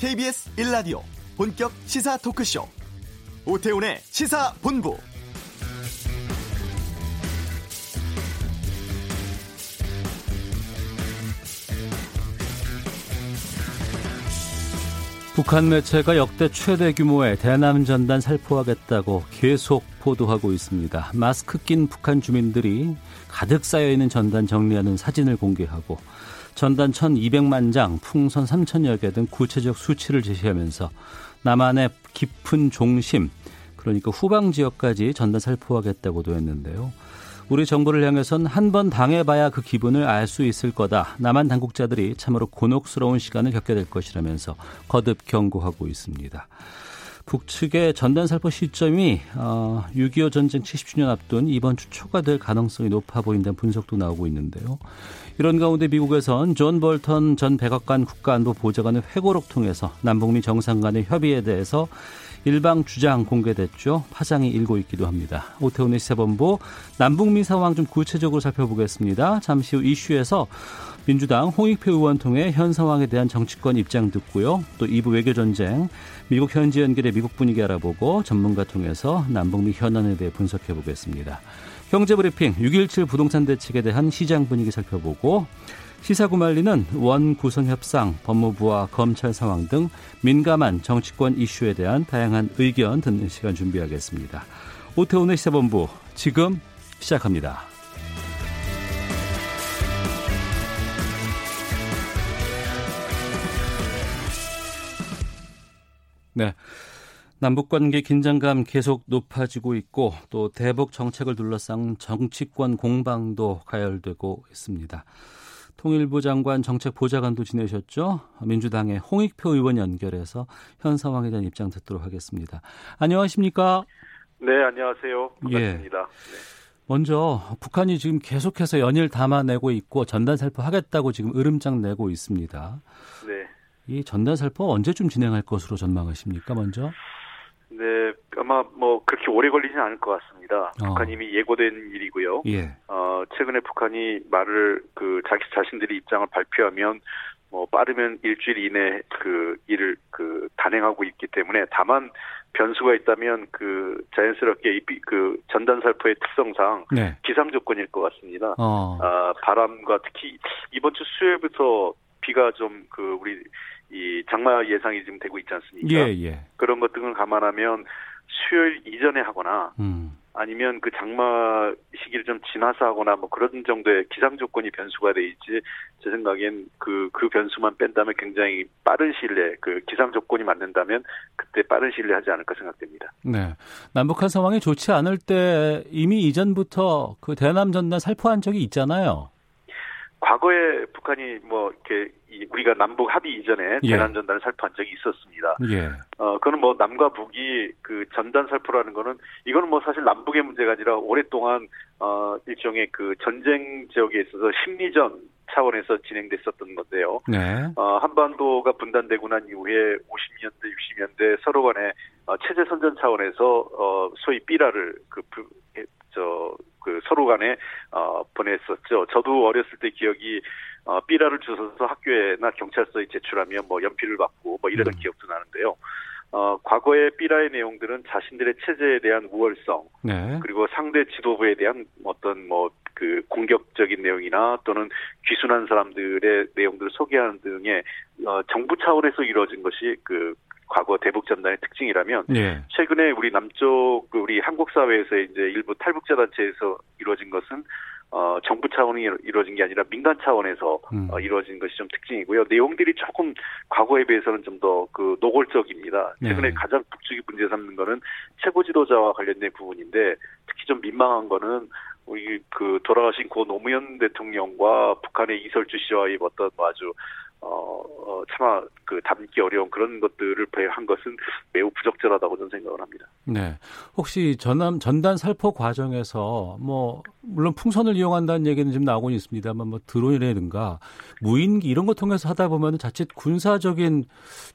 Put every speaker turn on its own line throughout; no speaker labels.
KBS 1라디오 본격 시사 토크쇼 오태훈의 시사본부
북한 매체가 역대 최대 규모의 대남 전단 살포하겠다고 계속 보도하고 있습니다. 마스크 낀 북한 주민들이 가득 쌓여 있는 전단 정리하는 사진을 공개하고 전단 1,200만 장, 풍선 3천여 개 등 구체적 수치를 제시하면서 남한의 깊은 종심, 그러니까 후방 지역까지 전단 살포하겠다고도 했는데요. 우리 정부를 향해선 한 번 당해봐야 그 기분을 알 수 있을 거다. 남한 당국자들이 참으로 곤혹스러운 시간을 겪게 될 것이라면서 거듭 경고하고 있습니다. 북측의 전단 살포 시점이 어, 6.25 전쟁 70주년 앞둔 이번 주 초가 될 가능성이 높아 보인다는 분석도 나오고 있는데요. 이런 가운데 미국에선 존 볼턴 전 백악관 국가안보 보좌관의 회고록 통해서 남북미 정상 간의 협의에 대해서 일방 주장 공개됐죠. 파장이 일고 있기도 합니다. 오태훈의 시사본부 남북미 상황 좀 구체적으로 살펴보겠습니다. 잠시 후 이슈에서 민주당 홍익표 의원 통해 현 상황에 대한 정치권 입장 듣고요. 또 2부 외교 전쟁, 미국 현지 연결의 미국 분위기 알아보고 전문가 통해서 남북미 현안에 대해 분석해 보겠습니다. 경제 브리핑 6.17 부동산 대책에 대한 시장 분위기 살펴보고 시사구말리는 원 구성 협상, 법무부와 검찰 상황 등 민감한 정치권 이슈에 대한 다양한 의견 듣는 시간 준비하겠습니다. 오태훈의 시사본부 지금 시작합니다. 네. 남북 관계 긴장감 계속 높아지고 있고 또 대북 정책을 둘러싼 정치권 공방도 가열되고 있습니다. 통일부 장관 정책 보좌관도 지내셨죠? 민주당의 홍익표 의원 연결해서 현 상황에 대한 입장 듣도록 하겠습니다. 안녕하십니까?
네, 안녕하세요. 반갑습니다. 예. 네.
먼저 북한이 지금 계속해서 연일 담아내고 있고 전단 살포 하겠다고 지금 으름장 내고 있습니다. 네. 이 전단 살포 언제쯤 진행할 것으로 전망하십니까? 먼저.
네, 아마 뭐 그렇게 오래 걸리지는 않을 것 같습니다. 어. 북한 이미 예고된 일이고요. 예. 어, 최근에 북한이 말을 그 자기 자신들이 입장을 발표하면 뭐 빠르면 일주일 이내 그 일을 그 단행하고 있기 때문에 다만 변수가 있다면 그 자연스럽게 이, 그 전단 살포의 특성상 네. 기상 조건일 것 같습니다. 어. 아, 바람과 특히 이번 주 수요일부터 비가 좀 그 우리 이 장마 예상이 지금 되고 있지 않습니까? 예, 예. 그런 것 등을 감안하면 수요일 이전에 하거나 음. 아니면 그 장마 시기를 좀 지나서 하거나 뭐 그런 정도의 기상 조건이 변수가 돼 있지 제 생각엔 그그 그 변수만 뺀다면 굉장히 빠른 시일 내에 그 기상 조건이 맞는다면 그때 빠른 시일 내에 하지 않을까 생각됩니다.
네. 남북한 상황이 좋지 않을 때 이미 이전부터 그 대남 전단 살포한 적이 있잖아요.
과거에 북한이 뭐 이렇게 우리가 남북 합의 이전에 예. 대남 전단을 살포한 적이 있었습니다. 예. 어 그거는 뭐 남과 북이 그 전단 살포라는 거는 이거는 뭐 사실 남북의 문제가 아니라 오랫동안 어 일종의 그 전쟁 지역에 있어서 심리전 차원에서 진행됐었던 건데요. 네. 어, 한반도가 분단되고 난 이후에 50년대, 60년대 서로 간에 어, 체제 선전 차원에서 어, 소위 삐라를 그, 저, 그 서로 간에 어, 보냈었죠. 저도 어렸을 때 기억이 어, 삐라를 주워서 학교에나 경찰서에 제출하면 뭐 연필을 받고 뭐 이러던 음. 기억도 나는데요. 어, 과거의 삐라의 내용들은 자신들의 체제에 대한 우월성, 네. 그리고 상대 지도부에 대한 어떤 뭐 그 공격적인 내용이나 또는 귀순한 사람들의 내용들을 소개하는 등의 어, 정부 차원에서 이루어진 것이 그 과거 대북 전단의 특징이라면 네. 최근에 우리 남쪽 그 우리 한국 사회에서 이제 일부 탈북자 단체에서 이루어진 것은 어, 정부 차원이 이루어진 게 아니라 민간 차원에서 음. 어, 이루어진 것이 좀 특징이고요. 내용들이 조금 과거에 비해서는 좀 더 그 노골적입니다. 최근에 네. 가장 북측이 문제 삼는 거는 최고 지도자와 관련된 부분인데 특히 좀 민망한 거는 우리 그 돌아가신 고 노무현 대통령과 북한의 이설주 씨와의 어떤 뭐 아주 어, 어, 차마 그 담기 어려운 그런 것들을 한 것은 매우 부적절하다고 저는 생각을 합니다.
네. 혹시 전남 전단 살포 과정에서 뭐 물론 풍선을 이용한다는 얘기는 지금 나오고 있습니다만 뭐 드론이라든가 무인기 이런 거 통해서 하다 보면 자칫 군사적인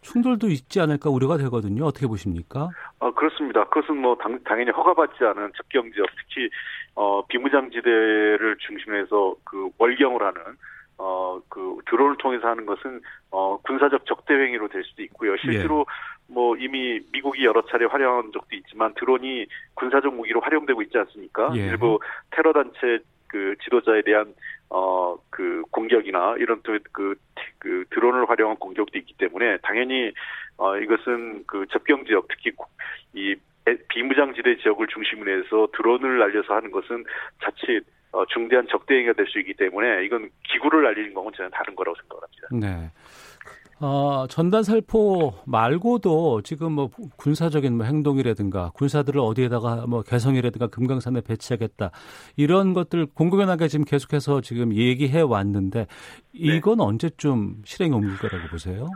충돌도 있지 않을까 우려가 되거든요. 어떻게 보십니까?
어, 그렇습니다. 그것은 뭐 당, 당연히 허가받지 않은 접경 지역 특히 어 비무장지대를 중심해서 그 월경을 하는 어, 그, 드론을 통해서 하는 것은, 어, 군사적 적대 행위로 될 수도 있고요. 실제로, 예. 뭐, 이미 미국이 여러 차례 활용한 적도 있지만, 드론이 군사적 무기로 활용되고 있지 않습니까? 예. 일부 테러 단체 그 지도자에 대한, 어, 그 공격이나 이런 또 그, 그 드론을 활용한 공격도 있기 때문에, 당연히, 어, 이것은 그 접경 지역, 특히 이 비무장지대 지역을 중심으로 해서 드론을 날려서 하는 것은 자칫 어, 중대한 적대행위가 될 수 있기 때문에 이건 기구를 날리는 거는 저는 다른 거라고 생각합니다.
네. 어, 전단 살포 말고도 지금 뭐 군사적인 뭐 행동이라든가 군사들을 어디에다가 뭐 개성이라든가 금강산에 배치하겠다 이런 것들 공공연하게 지금 계속해서 지금 얘기해 왔는데 이건 네. 언제쯤 실행에 옮길 거라고 보세요?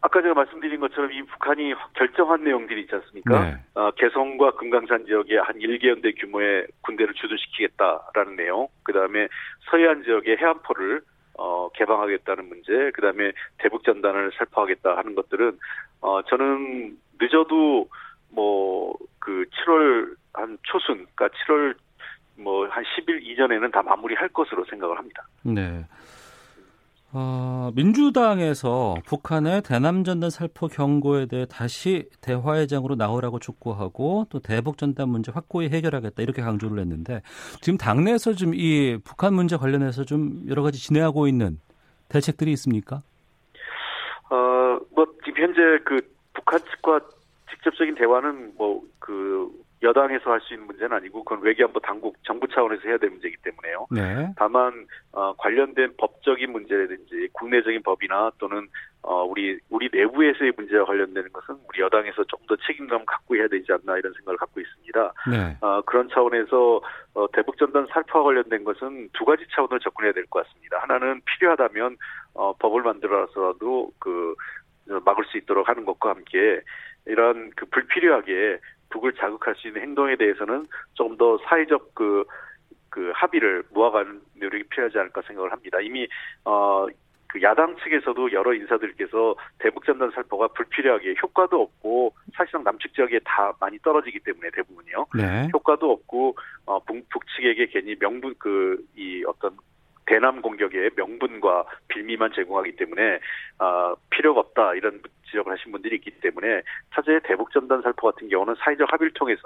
어, 아까 제가 말씀드린 것처럼 이 북한이 결정한 내용들이 있지 않습니까? 네. 어, 개성과 금강산 지역에 한 1개연대 규모의 군대를 주둔시키겠다라는 내용, 그 다음에 서해안 지역의 해안포를 어, 개방하겠다는 문제, 그 다음에 대북 전단을 살포하겠다 하는 것들은, 어, 저는 늦어도 뭐, 그 7월 한 초순, 그러니까 7월 뭐 한 10일 이전에는 다 마무리할 것으로 생각을 합니다.
네. 어, 민주당에서 북한의 대남전단 살포 경고에 대해 다시 대화의 장으로 나오라고 촉구하고 또 대북전단 문제 확고히 해결하겠다 이렇게 강조를 했는데 지금 당내에서 좀 이 북한 문제 관련해서 좀 여러 가지 진행하고 있는 대책들이 있습니까?
어, 뭐 지금 현재 그 북한 측과 직접적인 대화는 뭐 그 여당에서 할 수 있는 문제는 아니고 그건 외교안보 당국 정부 차원에서 해야 될 문제이기 때문에요. 네. 다만 어, 관련된 법적인 문제라든지 국내적인 법이나 또는 어, 우리 우리 내부에서의 문제와 관련되는 것은 우리 여당에서 좀 더 책임감 갖고 해야 되지 않나 이런 생각을 갖고 있습니다. 네. 어, 그런 차원에서 어, 대북 전단 살포와 관련된 것은 두 가지 차원으로 접근해야 될 것 같습니다. 하나는 필요하다면 어, 법을 만들어서도 그 막을 수 있도록 하는 것과 함께 이런 그 불필요하게 북을 자극할 수 있는 행동에 대해서는 조금 더 사회적 그, 그 합의를 모아가는 노력이 필요하지 않을까 생각을 합니다. 이미, 어, 그 야당 측에서도 여러 인사들께서 대북 전단 살포가 불필요하게 효과도 없고 사실상 남측 지역에 다 많이 떨어지기 때문에 대부분이요. 네. 효과도 없고 어 북, 북측에게 괜히 명분 그 이 어떤 대남 공격의 명분과 빌미만 제공하기 때문에 어, 필요가 없다 이런 지적을 하신 분들이 있기 때문에 차제의 대북 전단 살포 같은 경우는 사회적 합의를 통해서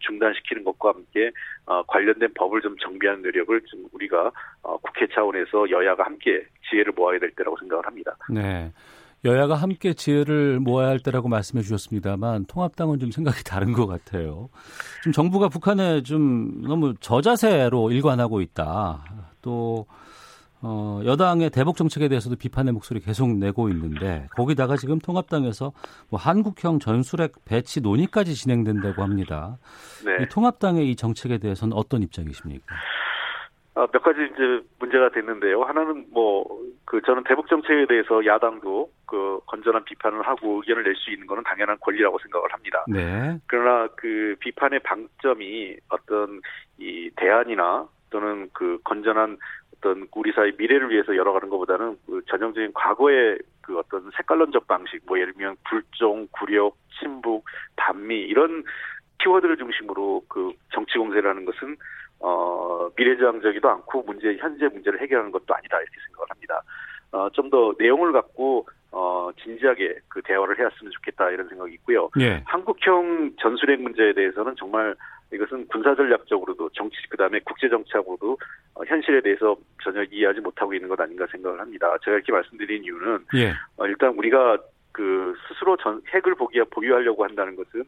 중단시키는 것과 함께 어, 관련된 법을 좀 정비하는 노력을 좀 우리가 어, 국회 차원에서 여야가 함께 지혜를 모아야 될 때라고 생각을 합니다.
네. 여야가 함께 지혜를 모아야 할 때라고 말씀해 주셨습니다만 통합당은 좀 생각이 다른 것 같아요. 지금 정부가 북한에 좀 너무 저자세로 일관하고 있다. 또 어, 여당의 대북 정책에 대해서도 비판의 목소리 계속 내고 있는데 거기다가 지금 통합당에서 뭐 한국형 전술핵 배치 논의까지 진행된다고 합니다. 네. 이 통합당의 이 정책에 대해서는 어떤 입장이십니까?
아, 몇 가지 이제 문제가 됐는데요. 하나는 뭐 그 저는 대북 정책에 대해서 야당도 그 건전한 비판을 하고 의견을 낼 수 있는 것은 당연한 권리라고 생각을 합니다. 네. 그러나 그 비판의 방점이 어떤 이 대안이나 또는 그 건전한 어떤 우리 사회 미래를 위해서 열어가는 것보다는 그 전형적인 과거의 그 어떤 색깔론적 방식, 뭐 예를 들면 불종, 굴욕, 친북, 반미 이런 키워드를 중심으로 그 정치 공세라는 것은 어 미래지향적이도 않고 문제 현재 문제를 해결하는 것도 아니다 이렇게 생각을 합니다. 어 좀 더 내용을 갖고 어 진지하게 그 대화를 해왔으면 좋겠다 이런 생각이 있고요. 예. 한국형 전술핵 문제에 대해서는 정말 이것은 군사 전략적으로도 정치 그다음에 국제 정치하고도 어, 현실에 대해서 전혀 이해하지 못하고 있는 것 아닌가 생각을 합니다. 제가 이렇게 말씀드린 이유는 예. 어, 일단 우리가 그 스스로 전 핵을 보기야 보유하려고 한다는 것은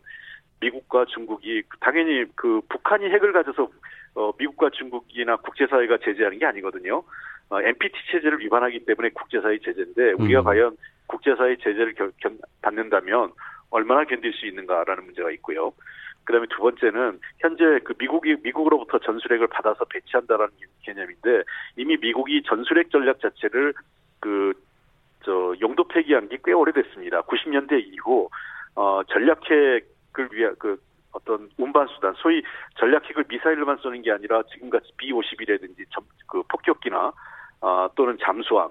미국과 중국이 당연히 그 북한이 핵을 가져서 어 미국과 중국이나 국제사회가 제재하는 게 아니거든요. 어, NPT 체제를 위반하기 때문에 국제사회 제재인데 우리가 음. 과연 국제사회 제재를 견, 견, 받는다면 얼마나 견딜 수 있는가라는 문제가 있고요. 그다음에 두 번째는 현재 그 미국이 미국으로부터 전술핵을 받아서 배치한다라는 개념인데 이미 미국이 전술핵 전략 자체를 그 저 용도 폐기한 게 꽤 오래됐습니다. 90년대 이후 어 전략핵을 위한 그 어떤 운반 수단, 소위 전략핵을 미사일로만 쏘는 게 아니라 지금같이 B-51이라든지 그 폭격기나 어, 또는 잠수함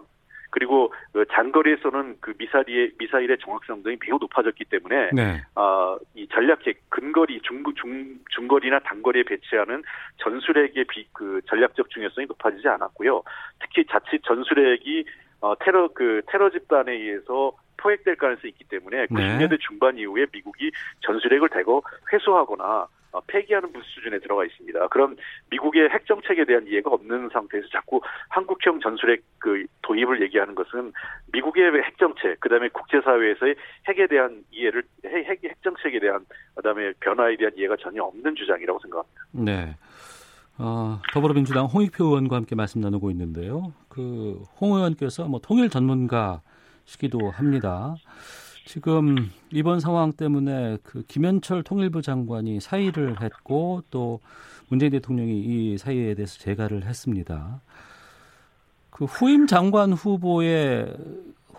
그리고 그 장거리에서는 그 미사일의 미사일의 정확성 등이 매우 높아졌기 때문에 네. 어, 이 전략핵 근거리 중, 중 중거리나 단거리에 배치하는 전술핵의 비, 그 전략적 중요성이 높아지지 않았고요. 특히 자칫 전술핵이 어, 테러 그 테러 집단에 의해서 포획될 가능성이 있기 때문에 90년대 중반 이후에 미국이 전술핵을 대거 회수하거나 어, 폐기하는 수준에 들어가 있습니다. 그럼 미국의 핵 정책에 대한 이해가 없는 상태에서 자꾸 한국형 전술핵 그 도입을 얘기하는 것은 미국의 핵 정책, 그다음에 국제사회에서의 핵에 대한 이해를 핵, 핵 정책에 대한 그다음에 변화에 대한 이해가 전혀 없는 주장이라고 생각합니다.
네. 어, 더불어민주당 홍익표 의원과 함께 말씀 나누고 있는데요. 그 홍 의원께서 뭐 통일 전문가시기도 합니다. 지금 이번 상황 때문에 그 김현철 통일부 장관이 사의를 했고 또 문재인 대통령이 이 사의에 대해서 재가를 했습니다. 그 후임 장관 후보에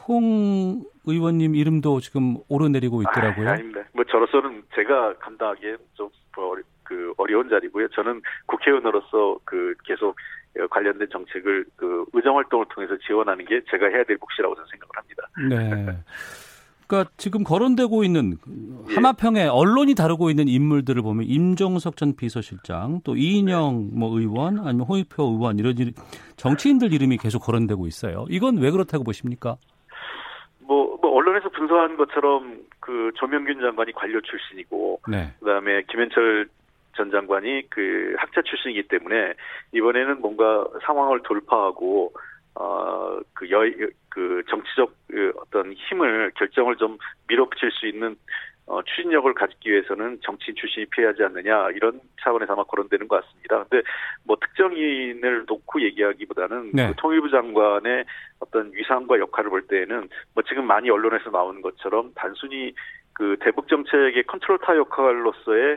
홍 의원님 이름도 지금 오르내리고 있더라고요.
아, 아닙니다. 뭐 저로서는 제가 감당하기엔 좀그 어려운 자리고요. 저는 국회의원으로서 그 계속 관련된 정책을 그 의정 활동을 통해서 지원하는 게 제가 해야 될 몫이라고 저는 생각을 합니다.
네. 그러니까 지금 거론되고 있는 예. 하마평에 언론이 다루고 있는 인물들을 보면 임종석 전 비서실장 또 이인영 네. 뭐 의원 아니면 홍익표 의원 이런 정치인들 이름이 계속 거론되고 있어요. 이건 왜 그렇다고 보십니까?
뭐, 뭐 언론에서 분석한 것처럼 그 조명균 장관이 관료 출신이고 네. 그다음에 김현철 전 장관이 그 학자 출신이기 때문에 이번에는 뭔가 상황을 돌파하고 어, 그 여, 그 정치적 그 어떤 힘을 결정을 좀 밀어붙일 수 있는 어, 추진력을 가지기 위해서는 정치인 출신이 필요하지 않느냐 이런 차원에서 아마 거론되는 것 같습니다. 근데 뭐 특정인을 놓고 얘기하기보다는 네. 그 통일부 장관의 어떤 위상과 역할을 볼 때에는 뭐 지금 많이 언론에서 나오는 것처럼 단순히 그 대북 정책의 컨트롤 타 역할로서의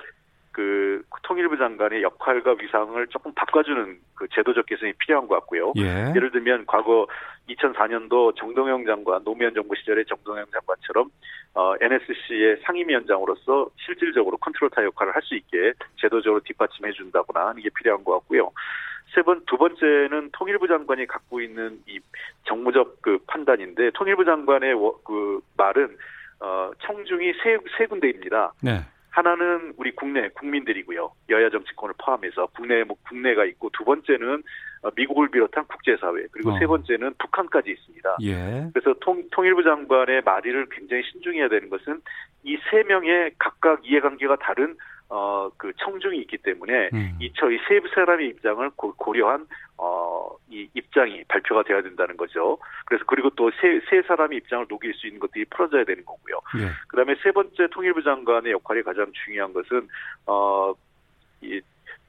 그 통일부 장관의 역할과 위상을 조금 바꿔주는 그 제도적 개선이 필요한 것 같고요. 예. 를 들면 과거 2004년도 정동영 장관 노무현 정부 시절의 정동영 장관처럼 어, NSC의 상임위원장으로서 실질적으로 컨트롤타 역할을 할 수 있게 제도적으로 뒷받침해 준다거나 하는 게 필요한 것 같고요. 세 번, 두 번째는 통일부 장관이 갖고 있는 이 정무적 그 판단인데 통일부 장관의 그 말은 어, 청중이 세, 세 군데입니다. 네. 하나는 우리 국내 국민들이고요. 여야 정치권을 포함해서 국내 뭐 국내가 있고 두 번째는 어, 미국을 비롯한 국제사회 그리고 어. 세 번째는 북한까지 있습니다. 예. 그래서 통, 통일부 장관의 말을 굉장히 신중해야 되는 것은 이 세 명의 각각 이해관계가 다른 어, 그 청중이 있기 때문에 음. 이, 저, 이세 사람의 입장을 고, 려한 어, 이 입장이 발표가 돼야 된다는 거죠. 그래서 그리고 또 세, 세 사람의 입장을 녹일 수 있는 것들이 풀어져야 되는 거고요. 예. 그 다음에 세 번째 통일부 장관의 역할이 가장 중요한 것은, 어, 이,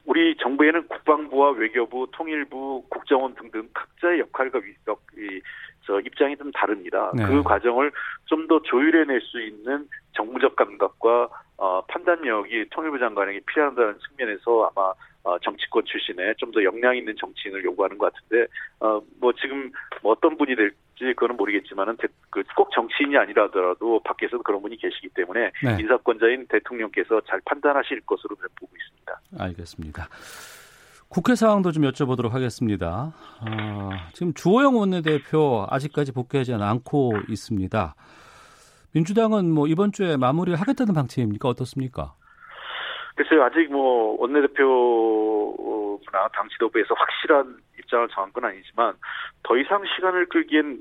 우리 정부에는 국방부와 외교부, 통일부, 국정원 등등 각자의 역할과 위, 이, 저 입장이 좀 다릅니다. 네. 그 과정을 좀 더 조율해낼 수 있는 정무적 감각과 어, 판단력이 통일부 장관에게 필요하다는 측면에서 아마 어, 정치권 출신의 좀 더 역량 있는 정치인을 요구하는 것 같은데 어, 뭐 지금 뭐 어떤 분이 될지 그거는 모르겠지만은 그꼭 정치인이 아니라 하더라도 밖에서도 그런 분이 계시기 때문에 네. 인사권자인 대통령께서 잘 판단하실 것으로 보고 있습니다.
알겠습니다. 국회 상황도 좀 여쭤보도록 하겠습니다. 어, 지금 주호영 원내대표 아직까지 복귀하지 않고 있습니다. 민주당은 뭐 이번 주에 마무리를 하겠다는 방침입니까? 어떻습니까?
글쎄요, 아직 뭐 원내대표나 당 지도부에서 확실한 입장을 정한 건 아니지만 더 이상 시간을 끌기엔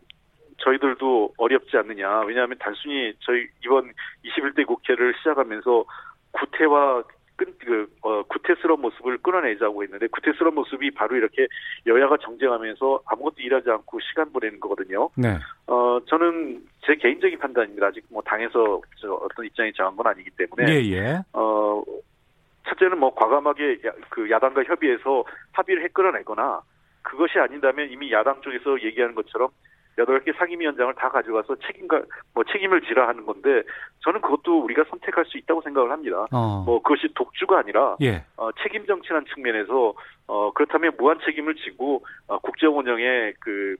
저희들도 어렵지 않느냐. 왜냐하면 단순히 저희 이번 21대 국회를 시작하면서 구태와 끈, 그, 어, 구태스러운 모습을 끊어내자고 했는데, 구태스러운 모습이 바로 이렇게 여야가 정쟁하면서 아무것도 일하지 않고 시간 보내는 거거든요. 네. 어, 저는 제 개인적인 판단입니다. 아직 뭐 당에서 저 어떤 입장이 정한 건 아니기 때문에. 예, 예. 어, 첫째는 뭐 과감하게 야, 그 야당과 협의해서 합의를 해 끌어내거나, 그것이 아닌다면 이미 야당 쪽에서 얘기하는 것처럼 여덟 개 상임위원장을 다 가져가서 책임과 뭐 책임을 지라 하는 건데 저는 그것도 우리가 선택할 수 있다고 생각을 합니다. 어. 뭐 그것이 독주가 아니라 예. 어, 책임 정치라는 측면에서 어, 그렇다면 무한 책임을 지고 어, 국정 운영에 그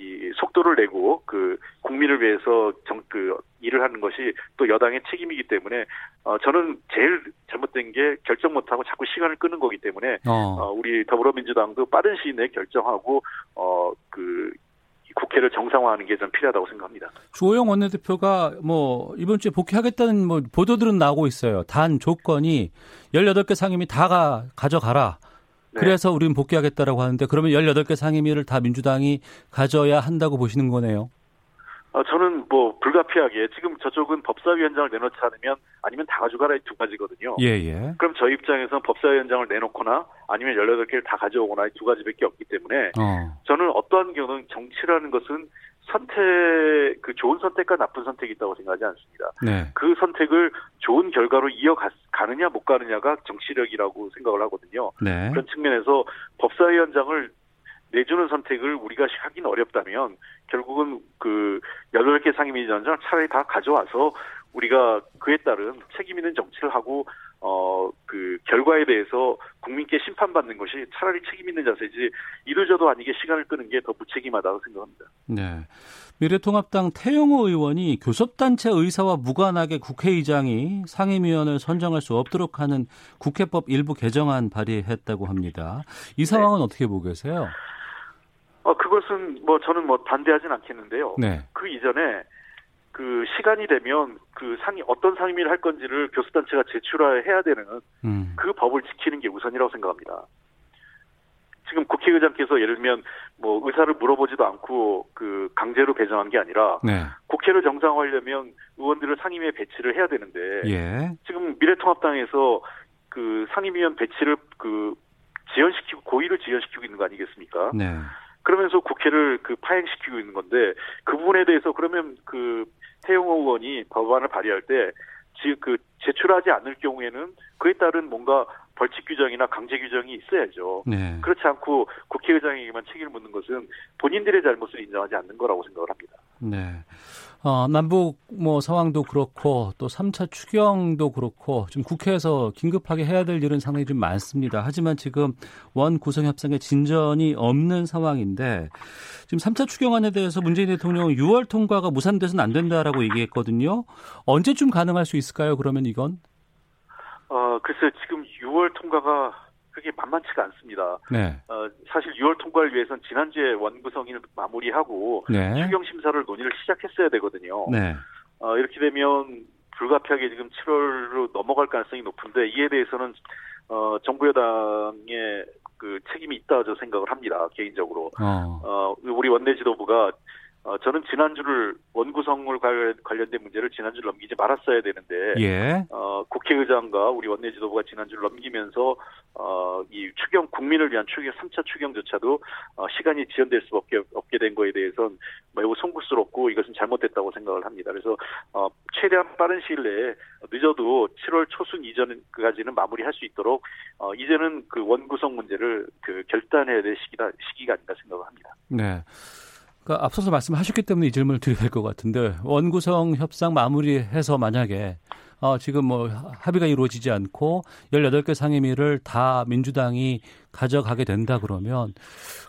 이 속도를 내고 그 국민을 위해서 정 그 일을 하는 것이 또 여당의 책임이기 때문에 어 저는 제일 잘못된 게 결정 못하고 자꾸 시간을 끄는 거기 때문에 어. 어 우리 더불어민주당도 빠른 시일 내에 결정하고 어그 국회를 정상화하는 게 좀 필요하다고 생각합니다.
주호영 원내대표가 뭐 이번 주에 복귀하겠다는 뭐 보도들은 나오고 있어요. 단 조건이 18개 상임위 다 가, 가져가라. 네. 그래서 우리는 복귀하겠다라고 하는데 그러면 18개 상임위를 다 민주당이 가져야 한다고 보시는 거네요.
어, 저는 뭐 불가피하게 지금 저쪽은 법사위원장을 내놓지 않으면 아니면 다 가져가라 두 가지거든요.
예, 예.
그럼 저희 입장에서는 법사위원장을 내놓거나 아니면 18개를 다 가져오거나 두 가지밖에 없기 때문에 어. 저는 어떠한 경우는 정치라는 것은 선택 그 좋은 선택과 나쁜 선택이 있다고 생각하지 않습니다. 네. 그 선택을 좋은 결과로 이어가느냐 못 가느냐가 정치력이라고 생각을 하거든요. 네. 그런 측면에서 법사위원장을 내주는 선택을 우리가 하긴 어렵다면 결국은 그 여덟 개 상임위원장 차라리 다 가져와서 우리가 그에 따른 책임 있는 정치를 하고 어 그 결과에 대해서 국민께 심판받는 것이 차라리 책임 있는 자세지 이루저도 아니게 시간을 끄는 게 더 무책임하다고 생각합니다.
네. 미래통합당 태영호 의원이 교섭단체 의사와 무관하게 국회의장이 상임위원을 선정할 수 없도록 하는 국회법 일부 개정안 발의했다고 합니다. 이 상황은 네. 어떻게 보고 계세요?
어, 그것은 뭐 저는 뭐 반대하진 않겠는데요. 네. 그 이전에 그 시간이 되면 그 상이 어떤 상임위를 할 건지를 교수단체가 제출해야 되는 음. 그 법을 지키는 게 우선이라고 생각합니다. 지금 국회의장께서 예를 들면 뭐 의사를 물어보지도 않고 그 강제로 배정한 게 아니라 네. 국회를 정상화하려면 의원들을 상임위에 배치를 해야 되는데 예. 지금 미래통합당에서 그 상임위원 배치를 그 지연시키고 고의를 지연시키고 있는 거 아니겠습니까? 네. 그러면서 국회를 그 파행시키고 있는 건데 그 부분에 대해서 그러면 그 태영호 의원이 법안을 발의할 때 지금 그 제출하지 않을 경우에는 그에 따른 뭔가 벌칙 규정이나 강제 규정이 있어야죠. 네. 그렇지 않고 국회의장에게만 책임을 묻는 것은 본인들의 잘못을 인정하지 않는 거라고 생각을 합니다.
네. 어, 남북 뭐 상황도 그렇고 또 3차 추경도 그렇고 좀 국회에서 긴급하게 해야 될 일은 상당히 좀 많습니다. 하지만 지금 원 구성 협상에 진전이 없는 상황인데 지금 3차 추경안에 대해서 문재인 대통령은 6월 통과가 무산돼서는 안 된다라고 얘기했거든요. 언제쯤 가능할 수 있을까요? 그러면 이건?
어, 글쎄 지금 6월 통과가 그게 만만치가 않습니다. 네. 어, 사실 6월 통과를 위해서는 지난주에 원구성을 마무리하고 네. 추경 심사를 논의를 시작했어야 되거든요. 네. 어, 이렇게 되면 불가피하게 지금 7월로 넘어갈 가능성이 높은데 이에 대해서는 어, 정부 여당의 그 책임이 있다 저 생각을 합니다 개인적으로. 어. 어 우리 원내 지도부가 어, 저는 지난주를 원구성을 관련된 문제를 지난주를 넘기지 말았어야 되는데, 예. 어, 국회의장과 우리 원내 지도부가 지난주를 넘기면서, 어, 이 추경, 국민을 위한 추경, 3차 추경조차도, 어, 시간이 지연될 수밖에 없게 된 거에 대해서는 매우 송구스럽고 이것은 잘못됐다고 생각을 합니다. 그래서, 어, 최대한 빠른 시일 내에 늦어도 7월 초순 이전까지는 마무리할 수 있도록, 어, 이제는 그 원구성 문제를 그 결단해야 될 시기다, 시기가 아닌가 생각을 합니다.
네. 그러니까 앞서서 말씀하셨기 때문에 이 질문을 드려야 될 것 같은데 원구성 협상 마무리해서 만약에 어, 지금 뭐 합의가 이루어지지 않고 18개 상임위를 다 민주당이 가져가게 된다 그러면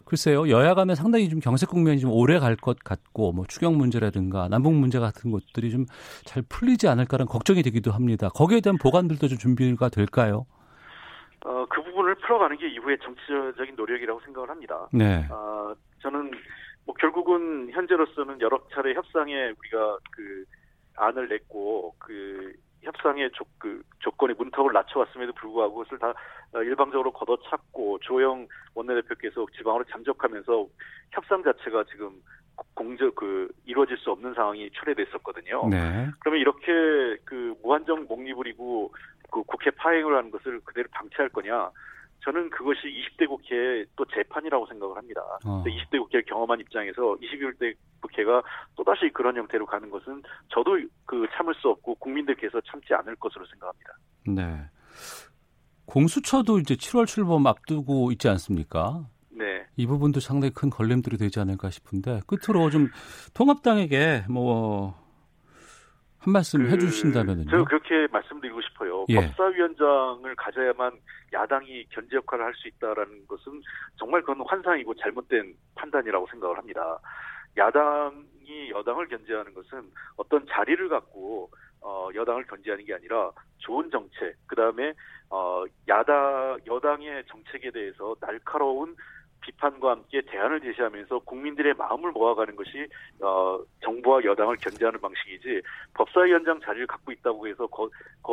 글쎄요 여야 간에 상당히 좀 경색 국면이 좀 오래 갈 것 같고 뭐 추경 문제라든가 남북 문제 같은 것들이 좀 잘 풀리지 않을까라는 걱정이 되기도 합니다. 거기에 대한 보관들도 좀 준비가 될까요?
어, 그 부분을 풀어가는 게 이후의 정치적인 노력이라고 생각을 합니다. 네. 어, 저는 뭐 결국은 현재로서는 여러 차례 협상에 우리가 그 안을 냈고 그 협상의 조, 그 조건의 문턱을 낮춰왔음에도 불구하고 그것을 다 어, 일방적으로 걷어찼고 조영 원내대표께서 지방으로 잠적하면서 협상 자체가 지금 공적 그 이루어질 수 없는 상황이 초래됐었거든요. 네. 그러면 이렇게 그 무한정 목립을 이고 그 국회 파행을 하는 것을 그대로 방치할 거냐? 저는 그것이 20대 국회의 또 재판이라고 생각을 합니다. 어. 20대 국회를 경험한 입장에서 21대 국회가 또다시 그런 형태로 가는 것은 저도 그 참을 수 없고 국민들께서 참지 않을 것으로 생각합니다.
네. 공수처도 이제 7월 출범 앞두고 있지 않습니까? 네. 이 부분도 상당히 큰 걸림돌이 되지 않을까 싶은데 끝으로 좀 통합당에게 뭐 한 말씀 그, 해주신다면요.
제가 그렇게 말씀드리고 싶어요. 예. 법사위원장을 가져야만 야당이 견제 역할을 할 수 있다라는 것은 정말 그건 환상이고 잘못된 판단이라고 생각을 합니다. 야당이 여당을 견제하는 것은 어떤 자리를 갖고 어, 여당을 견제하는 게 아니라 좋은 정책, 그 다음에 어, 야당 여당의 정책에 대해서 날카로운 비판과 함께 대안을 제시하면서 국민들의 마음을 모아가는 것이 어, 정부와 여당을 견제하는 방식이지 법사위 원장 자리를 갖고 있다고 해서 거,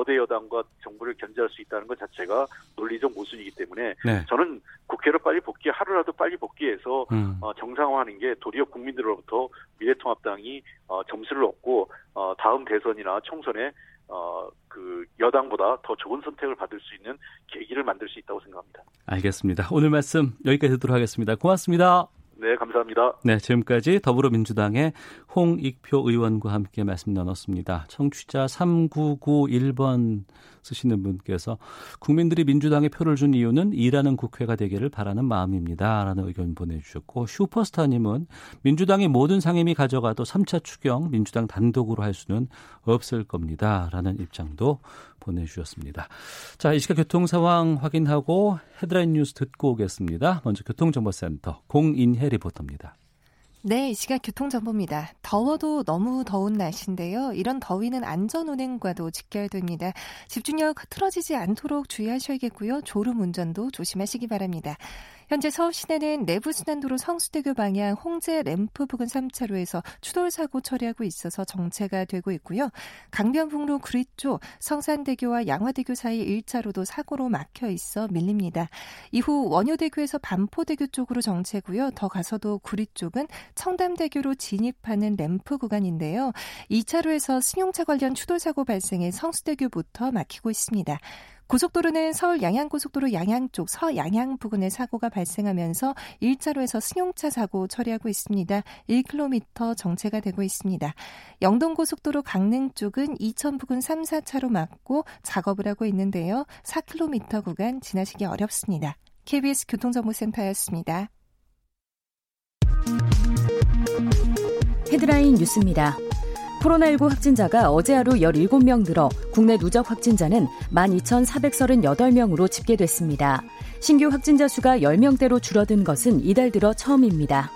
대 여당과 정부를 견제할 수 있다는 것 자체가 논리적 모순이기 때문에 네. 저는 국회로 빨리 복귀 하루라도 빨리 복귀해서 음. 어, 정상화하는 게 도리어 국민들로부터 미래통합당이 어, 점수를 얻고 어, 다음 대선이나 총선에 어, 그 여당보다 더 좋은 선택을 받을 수 있는 계기를 만들 수 있다고 생각합니다.
알겠습니다. 오늘 말씀 여기까지 듣도록 하겠습니다. 고맙습니다.
네, 감사합니다.
네, 지금까지 더불어민주당의 홍익표 의원과 함께 말씀 나눴습니다. 청취자 3991번 쓰시는 분께서 국민들이 민주당에 표를 준 이유는 일하는 국회가 되기를 바라는 마음입니다. 라는 의견 보내주셨고 슈퍼스타님은 민주당의 모든 상임위 가져가도 3차 추경 민주당 단독으로 할 수는 없을 겁니다. 라는 입장도 보내주셨습니다. 자, 이 시각 교통 상황 확인하고 헤드라인 뉴스 듣고 오겠습니다. 먼저 교통정보센터 공인혜 리포터입니다.
네, 이 시각 교통정보입니다. 더워도 너무 더운 날씨인데요. 이런 더위는 안전운행과도 직결됩니다. 집중력 흐트러지지 않도록 주의하셔야겠고요. 졸음 운전도 조심하시기 바랍니다. 현재 서울 시내는 내부 순환도로 성수대교 방향 홍제 램프 부근 3차로에서 추돌 사고 처리하고 있어서 정체가 되고 있고요. 강변북로 구리 쪽 성산대교와 양화대교 사이 1차로도 사고로 막혀 있어 밀립니다. 이후 원효대교에서 반포대교 쪽으로 정체고요. 더 가서도 구리 쪽은 청담대교로 진입하는 램프 구간인데요. 2차로에서 승용차 관련 추돌 사고 발생해 성수대교부터 막히고 있습니다. 고속도로는 서울 양양고속도로 양양 쪽 서양양 부근에 사고가 발생하면서 1차로에서 승용차 사고 처리하고 있습니다. 1km 정체가 되고 있습니다. 영동고속도로 강릉 쪽은 이천 부근 3, 4차로 막고 작업을 하고 있는데요. 4km 구간 지나시기 어렵습니다. KBS 교통정보센터였습니다.
헤드라인 뉴스입니다. 코로나19 확진자가 어제 하루 17명 늘어 국내 누적 확진자는 12,438명으로 집계됐습니다. 신규 확진자 수가 10명대로 줄어든 것은 이달 들어 처음입니다.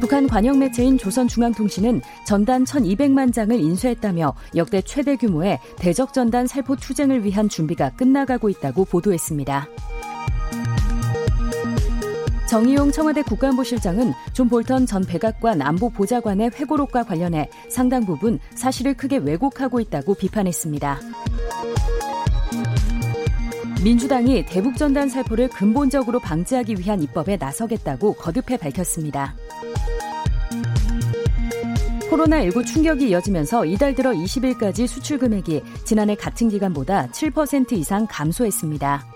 북한 관영 매체인 조선중앙통신은 전단 1,200만 장을 인쇄했다며 역대 최대 규모의 대적 전단 살포 투쟁을 위한 준비가 끝나가고 있다고 보도했습니다. 정의용 청와대 국가안보실장은 존 볼턴 전 백악관 안보보좌관의 회고록과 관련해 상당 부분 사실을 크게 왜곡하고 있다고 비판했습니다. 민주당이 대북 전단 살포를 근본적으로 방지하기 위한 입법에 나서겠다고 거듭해 밝혔습니다. 코로나19 충격이 이어지면서 이달 들어 20일까지 수출 금액이 지난해 같은 기간보다 7% 이상 감소했습니다.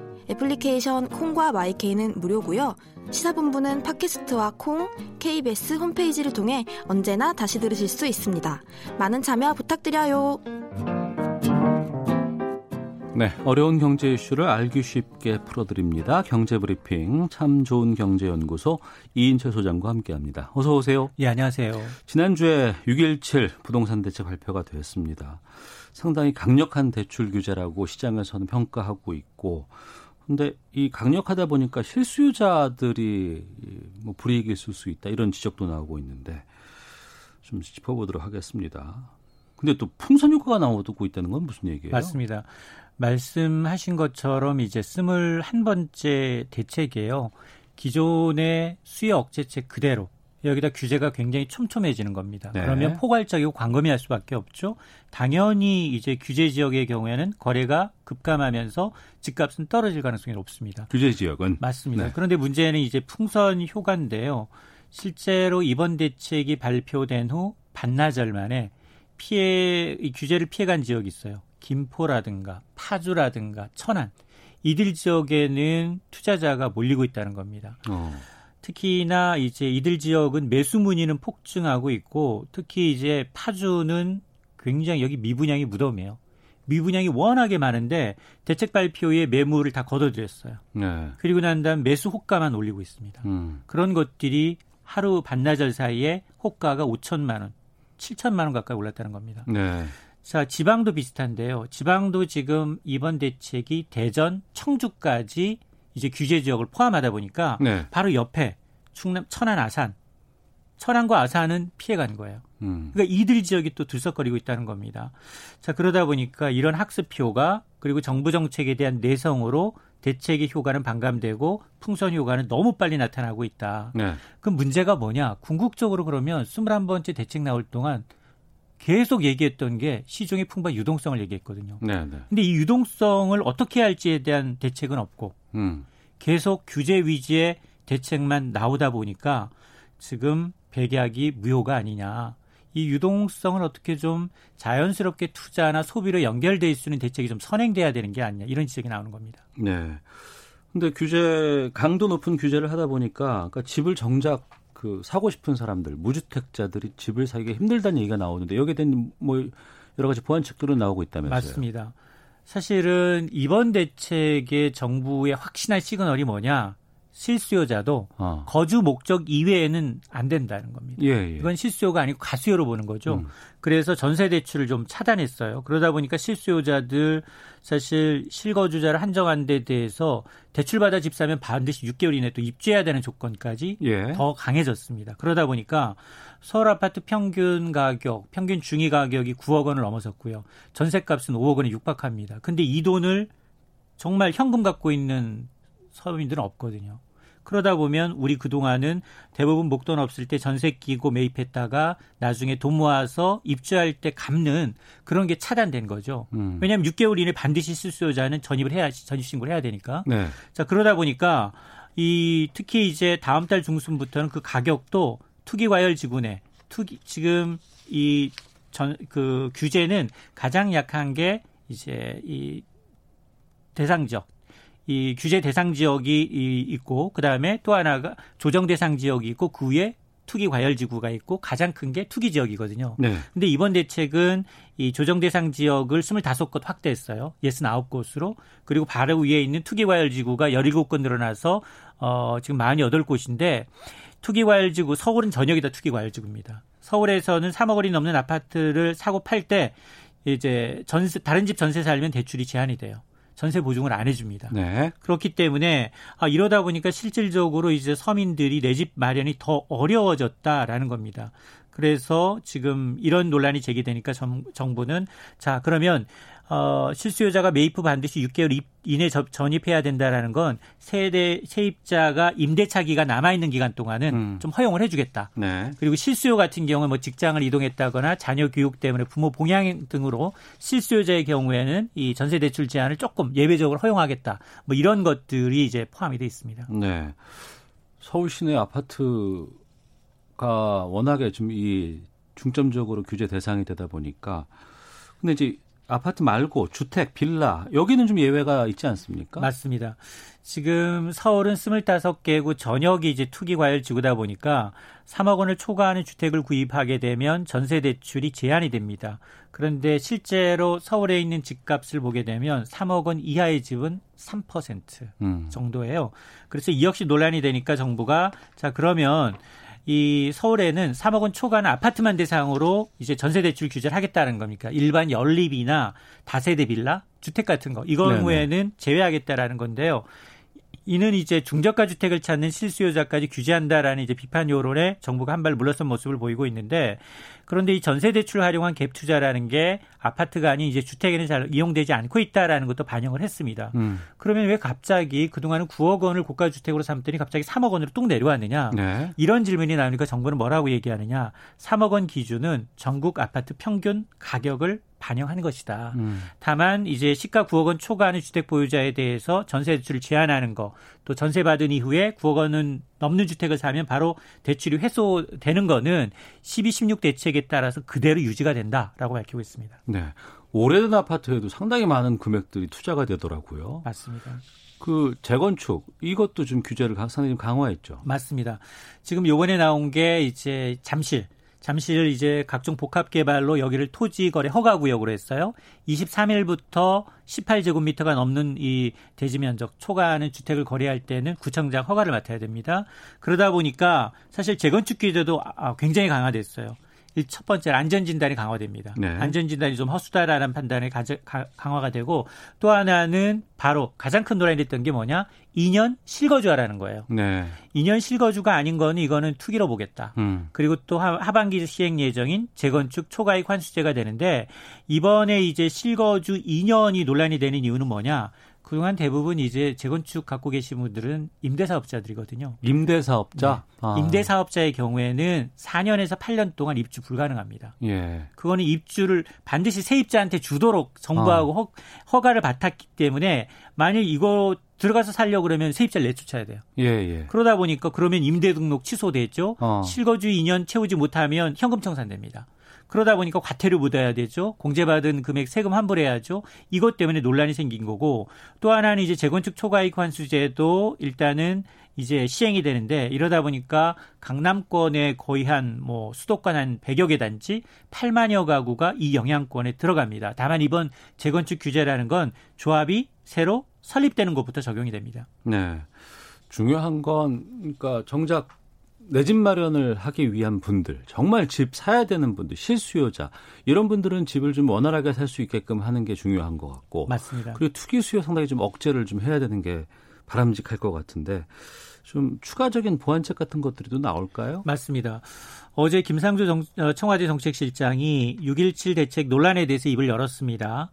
애플리케이션 콩과 마이케이는 무료고요. 시사본부는 팟캐스트와 콩, KBS 홈페이지를 통해 언제나 다시 들으실 수 있습니다. 많은 참여 부탁드려요.
네, 어려운 경제 이슈를 알기 쉽게 풀어드립니다. 경제브리핑 참 좋은 경제연구소 이인철 소장과 함께합니다. 어서 오세요.
예, 안녕하세요.
지난주에 6.17 부동산 대책 발표가 되었습니다. 상당히 강력한 대출 규제라고 시장에서는 평가하고 있고 근데 이 강력하다 보니까 실수요자들이 뭐 불이익이 있을 수 있다 이런 지적도 나오고 있는데 좀 짚어보도록 하겠습니다. 근데 또 풍선 효과가 나오고 있다는 건 무슨 얘기예요?
맞습니다. 말씀하신 것처럼 이제 스물 한 번째 대책이에요. 기존의 수요 억제책 그대로 여기다 규제가 굉장히 촘촘해지는 겁니다. 네. 그러면 포괄적이고 광범위할 수밖에 없죠. 당연히 이제 규제 지역의 경우에는 거래가 급감하면서 집값은 떨어질 가능성이 높습니다.
규제 지역은
맞습니다. 네. 그런데 문제는 이제 풍선 효과인데요. 실제로 이번 대책이 발표된 후 반나절 만에 피해 이 규제를 피해간 지역이 있어요. 김포라든가 파주라든가 천안 이들 지역에는 투자자가 몰리고 있다는 겁니다. 어. 특히나 이제 이들 지역은 매수 문의는 폭증하고 있고 특히 이제 파주는 굉장히 여기 미분양이 무덤이에요. 미분양이 워낙에 많은데 대책 발표에 매물을 다 걷어들였어요. 네. 그리고 난 다음 매수 호가만 올리고 있습니다. 음. 그런 것들이 하루 반나절 사이에 호가가 5천만 원, 7천만 원 가까이 올랐다는 겁니다. 네. 자, 지방도 비슷한데요. 지방도 지금 이번 대책이 대전, 청주까지 이제 규제 지역을 포함하다 보니까 네. 바로 옆에 충남 천안 아산 천안과 아산은 피해가는 거예요. 음. 그러니까 이들 지역이 또 들썩거리고 있다는 겁니다. 자 그러다 보니까 이런 학습효가 그리고 정부 정책에 대한 내성으로 대책의 효과는 반감되고 풍선 효과는 너무 빨리 나타나고 있다. 네. 그 문제가 뭐냐? 궁극적으로 그러면 21번째 대책 나올 동안 계속 얘기했던 게 시중의 풍부한 유동성을 얘기했거든요. 네, 네. 근데 이 유동성을 어떻게 할지에 대한 대책은 없고 음. 계속 규제 위주의 대책만 나오다 보니까 지금 백약이 무효가 아니냐. 이 유동성을 어떻게 좀 자연스럽게 투자나 소비로 연결돼 있는 대책이 좀 선행돼야 되는 게 아니냐 이런 지적이 나오는 겁니다.
네. 근데 규제 강도 높은 규제를 하다 보니까 그러니까 집을 정작 그 사고 싶은 사람들 무주택자들이 집을 사기가 힘들다는 얘기가 나오는데 여기에 대한 뭐 여러 가지 보완책들은 나오고 있다면서요.
맞습니다. 사실은 이번 대책의 정부의 확신한 시그널이 뭐냐? 실수요자도 어. 거주 목적 이외에는 안 된다는 겁니다. 예, 예. 이건 실수요가 아니고 가수요로 보는 거죠. 음. 그래서 전세 대출을 좀 차단했어요. 그러다 보니까 실수요자들 사실 실거주자를 한정한 데 대해서 대출받아 집 사면 반드시 6개월 이내 또 입주해야 되는 조건까지 예. 더 강해졌습니다. 그러다 보니까 서울 아파트 평균 가격, 평균 중위 가격이 9억 원을 넘어섰고요. 전세값은 5억 원에 육박합니다. 근데 이 돈을 정말 현금 갖고 있는 서민들은 없거든요. 그러다 보면 우리 그동안은 대부분 목돈 없을 때 전세 끼고 매입했다가 나중에 돈 모아서 입주할 때 갚는 그런 게 차단된 거죠. 음. 왜냐하면 6개월 이내 반드시 실수요자는 전입을 해야 전입 신고를 해야 되니까. 네. 자 그러다 보니까 이 특히 이제 다음 달 중순부터는 그 가격도 투기 과열 지분에 투기 지금 이 전 그 규제는 가장 약한 게 이제 이 대상 지역 이 규제 대상 지역이 있고 그다음에 또 하나가 조정 대상 지역이 있고 그 위에 투기 과열 지구가 있고 가장 큰 게 투기 지역이거든요. 네. 근데 이번 대책은 이 조정 대상 지역을 25곳 확대했어요. 69곳으로. 그리고 바로 위에 있는 투기 과열 지구가 17곳 늘어나서 어 지금 48곳인데 투기 과열 지구 서울은 전역이 다 투기 과열 지구입니다. 서울에서는 3억 원이 넘는 아파트를 사고 팔 때 이제 전세 다른 집 전세 살면 대출이 제한이 돼요. 전세 보증을 안 해줍니다. 네. 그렇기 때문에 아, 이러다 보니까 실질적으로 이제 서민들이 내 집 마련이 더 어려워졌다라는 겁니다. 그래서 지금 이런 논란이 제기되니까 정, 정부는 자 그러면 어, 실수요자가 매입 후 반드시 6개월 이내 전입해야 된다라는 건 세대 세입자가 임대차 기가 남아 있는 기간 동안은 음. 좀 허용을 해주겠다. 네. 그리고 실수요 같은 경우는 뭐 직장을 이동했다거나 자녀 교육 때문에 부모 봉양 등으로 실수요자의 경우에는 이 전세 대출 제한을 조금 예외적으로 허용하겠다. 뭐 이런 것들이 이제 포함이 돼 있습니다. 네.
서울 시내 아파트가 워낙에 좀 이 중점적으로 규제 대상이 되다 보니까 근데 이제 아파트 말고 주택, 빌라 여기는 좀 예외가 있지 않습니까?
맞습니다. 지금 서울은 25개구 전역이 이제 투기 과열 지구다 보니까 3억 원을 초과하는 주택을 구입하게 되면 전세 대출이 제한이 됩니다. 그런데 실제로 서울에 있는 집값을 보게 되면 3억 원 이하의 집은 3% 음. 정도예요. 그래서 이 역시 논란이 되니까 정부가 자 그러면 이 서울에는 3억 원 초과는 아파트만 대상으로 이제 전세 대출 규제를 하겠다는 겁니까? 일반 연립이나 다세대 빌라, 주택 같은 거. 이 경우에는 제외하겠다라는 건데요. 이는 이제 중저가 주택을 찾는 실수요자까지 규제한다라는 이제 비판 여론에 정부가 한 발 물러선 모습을 보이고 있는데 그런데 이 전세 대출을 활용한 갭 투자라는 게 아파트가 아닌 이제 주택에는 잘 이용되지 않고 있다라는 것도 반영을 했습니다. 음. 그러면 왜 갑자기 그동안은 9억 원을 고가 주택으로 삼더니 갑자기 3억 원으로 뚝 내려왔느냐? 네. 이런 질문이 나오니까 정부는 뭐라고 얘기하느냐? 3억 원 기준은 전국 아파트 평균 가격을 반영하는 것이다. 음. 다만 이제 시가 9억 원 초과하는 주택 보유자에 대해서 전세 대출을 제한하는 거, 또 전세 받은 이후에 9억 원은 넘는 주택을 사면 바로 대출이 회수되는 거는 12, 16 대책에 따라서 그대로 유지가 된다라고 밝히고 있습니다.
네. 오래된 아파트에도 상당히 많은 금액들이 투자가 되더라고요.
맞습니다.
그 재건축 이것도 좀 규제를 상당히 좀 강화했죠.
맞습니다. 지금 요번에 나온 게 이제 잠실 잠실 이제 각종 복합 개발로 여기를 토지 거래 허가 구역으로 했어요. 23일부터 18제곱미터가 넘는 이 대지 면적 초과하는 주택을 거래할 때는 구청장 허가를 맡아야 됩니다. 그러다 보니까 사실 재건축 규제도 아, 굉장히 강화됐어요. 첫 번째 안전진단이 강화됩니다. 네. 안전진단이 좀 허수다라는 가, 강화가 되고 또 하나는 바로 가장 큰 논란이 됐던 게 뭐냐? 2년 실거주하라는 거예요. 네. 2년 실거주가 아닌 거는 이거는 투기로 보겠다. 음. 그리고 또 하반기 시행 예정인 재건축 초과익 환수제가 되는데 이번에 이제 실거주 2년이 논란이 되는 이유는 뭐냐? 그동안 대부분 이제 재건축 갖고 계신 분들은 임대사업자들이거든요.
임대사업자?
네. 아. 임대사업자의 경우에는 4년에서 8년 동안 입주 불가능합니다. 예. 그거는 입주를 반드시 세입자한테 주도록 정부하고 아. 허, 가를 받았기 때문에 만약 이거 들어가서 살려고 그러면 세입자를 내쫓아야 돼요. 예, 예. 그러다 보니까 그러면 임대 등록 취소됐죠. 어. 실거주 2년 채우지 못하면 현금 청산됩니다. 그러다 보니까 과태료 묻어야 되죠. 공제받은 금액 세금 환불해야죠. 이것 때문에 논란이 생긴 거고 또 하나는 이제 재건축 초과이익 환수제도 일단은 이제 시행이 되는데 이러다 보니까 강남권에 거의 한 뭐 수도권 한 100여 개 단지 8만여 가구가 이 영향권에 들어갑니다. 다만 이번 재건축 규제라는 건 조합이 새로 설립되는 것부터 적용이 됩니다.
네. 중요한 건 그러니까 정작 내 집 마련을 하기 위한 분들, 정말 집 사야 되는 분들, 실수요자 이런 분들은 집을 좀 원활하게 살 수 있게끔 하는 게 중요한 것 같고,
맞습니다.
그리고 투기 수요 상당히 좀 억제를 좀 해야 되는 게 바람직할 것 같은데 좀 추가적인 보완책 같은 것들이 또 나올까요?
맞습니다. 어제 김상조 정, 어, 청와대 정책실장이 6.17 대책 논란에 대해서 입을 열었습니다.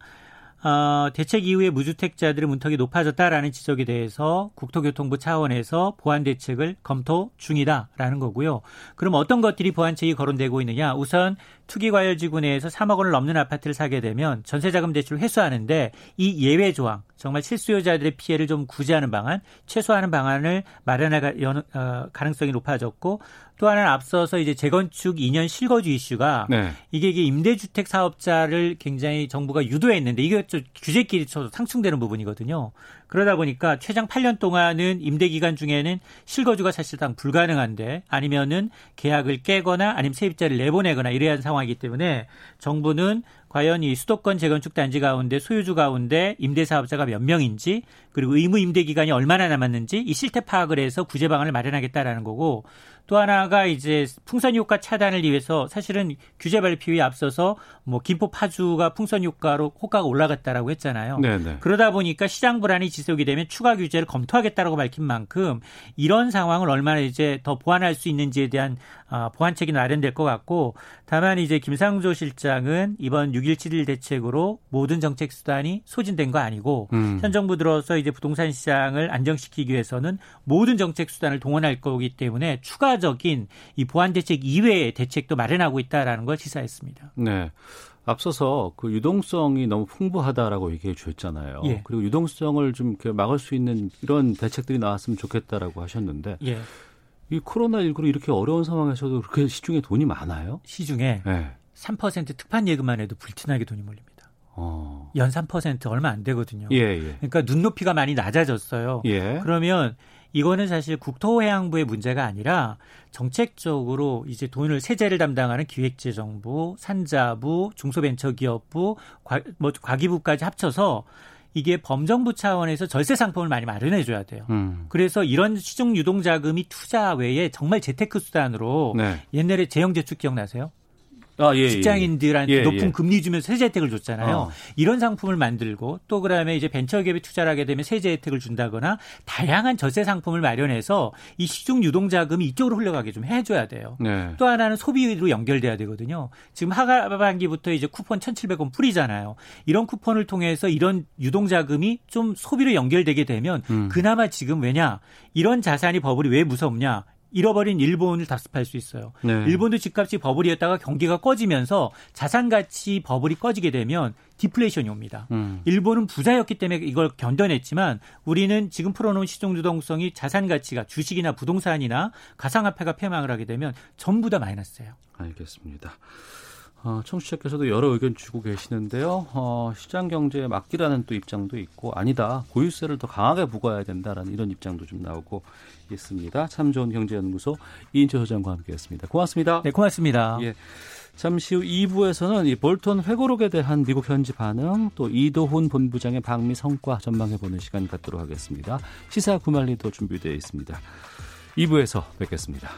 어, 대책 이후에 무주택자들의 문턱이 높아졌다라는 지적에 대해서 국토교통부 차원에서 보완 대책을 검토 중이다라는 거고요. 그럼 어떤 것들이 보완책이 거론되고 있느냐? 우선 투기과열지구 내에서 3억 원을 넘는 아파트를 사게 되면 전세자금 대출을 회수하는데 이 예외 조항, 정말 실수요자들의 피해를 좀 구제하는 방안, 최소화하는 방안을 마련할 어, 가능성이 높아졌고 또 하나는 앞서서 이제 재건축 2년 실거주 이슈가 네. 이게, 이게 임대주택 사업자를 굉장히 정부가 유도했는데 이게 좀 규제끼리 상충되는 부분이거든요. 그러다 보니까 최장 8년 동안은 임대 기간 중에는 실거주가 사실상 불가능한데 아니면은 계약을 깨거나 아니면 세입자를 내보내거나 이래야 하는 상황이기 때문에 정부는 과연 이 수도권 재건축 단지 가운데 소유주 가운데 임대 사업자가 몇 명인지 그리고 의무 임대 기간이 얼마나 남았는지 이 실태 파악을 해서 구제 방안을 마련하겠다라는 거고 또 하나가 이제 풍선 효과 차단을 위해서 사실은 규제 발표에 앞서서 뭐 김포 파주가 풍선 효과로 호가가 올라갔다라고 했잖아요. 네네. 네. 그러다 보니까 시장 불안이 지속이 되면 추가 규제를 검토하겠다라고 밝힌 만큼 이런 상황을 얼마나 이제 더 보완할 수 있는지에 대한 아, 보완책이 마련될 것 같고 다만 이제 김상조 실장은 이번 6.17 대책으로 모든 정책 수단이 소진된 거 아니고 음. 현 정부 들어서 이제 부동산 시장을 안정시키기 위해서는 모든 정책 수단을 동원할 거기 때문에 추가적인 이 보완 대책 이외의 대책도 마련하고 있다라는 걸 시사했습니다.
네. 앞서서 그 유동성이 너무 풍부하다라고 얘기해 주셨잖아요. 예. 그리고 유동성을 좀 막을 수 있는 이런 대책들이 나왔으면 좋겠다라고 하셨는데 예. 이 코로나19로 이렇게 어려운 상황에서도 그렇게 시중에 돈이 많아요?
시중에 네. 3% 특판 예금만 해도 불티나게 돈이 몰립니다. 어. 연 3% 얼마 안 되거든요. 예, 예. 그러니까 눈높이가 많이 낮아졌어요. 예. 그러면 이거는 사실 국토해양부의 문제가 아니라 정책적으로 이제 돈을 세제를 담당하는 기획재정부, 산자부, 중소벤처기업부, 과, 뭐 과기부까지 합쳐서 이게 범정부 차원에서 절세 상품을 많이 마련해 줘야 돼요. 음. 그래서 이런 시중 유동 자금이 투자 외에 정말 재테크 수단으로 네. 옛날에 재형제축 기억나세요? 아, 예, 예, 예. 직장인들한테 예, 높은 예. 금리 주면서 세제 혜택을 줬잖아요. 어. 이런 상품을 만들고 또 그다음에 이제 벤처기업에 투자를 하게 되면 세제 혜택을 준다거나 다양한 절세 상품을 마련해서 이 시중 유동 자금이 이쪽으로 흘러가게 좀 해줘야 돼요. 네. 또 하나는 소비로 연결돼야 되거든요. 지금 하반기부터 이제 쿠폰 1,700원 뿌리잖아요. 이런 쿠폰을 통해서 이런 유동 자금이 좀 소비로 연결되게 되면 음. 그나마 지금 왜냐 이런 자산이 버블이 왜 무섭냐 잃어버린 일본을 답습할 수 있어요. 네. 일본도 집값이 버블이었다가 경기가 꺼지면서 자산 가치 버블이 꺼지게 되면 디플레이션이 옵니다. 음. 일본은 부자였기 때문에 이걸 견뎌냈지만 우리는 지금 풀어놓은 시중 유동성이 자산 가치가 주식이나 부동산이나 가상화폐가 폐망을 하게 되면 전부 다 마이너스예요.
알겠습니다. 어, 청취자께서도 여러 의견 주고 계시는데요. 어, 시장 경제에 맡기라는 또 입장도 있고 아니다 고유세를 더 강하게 부과해야 된다라는 이런 입장도 좀 나오고 있습니다. 참 좋은 경제연구소 이인철 소장과 함께했습니다. 고맙습니다.
네, 고맙습니다. 예.
잠시 후 2부에서는 이 볼턴 회고록에 대한 미국 현지 반응, 또 이도훈 본부장의 방미 성과 전망해보는 시간 갖도록 하겠습니다. 시사 구말리도 준비되어 있습니다. 2부에서 뵙겠습니다.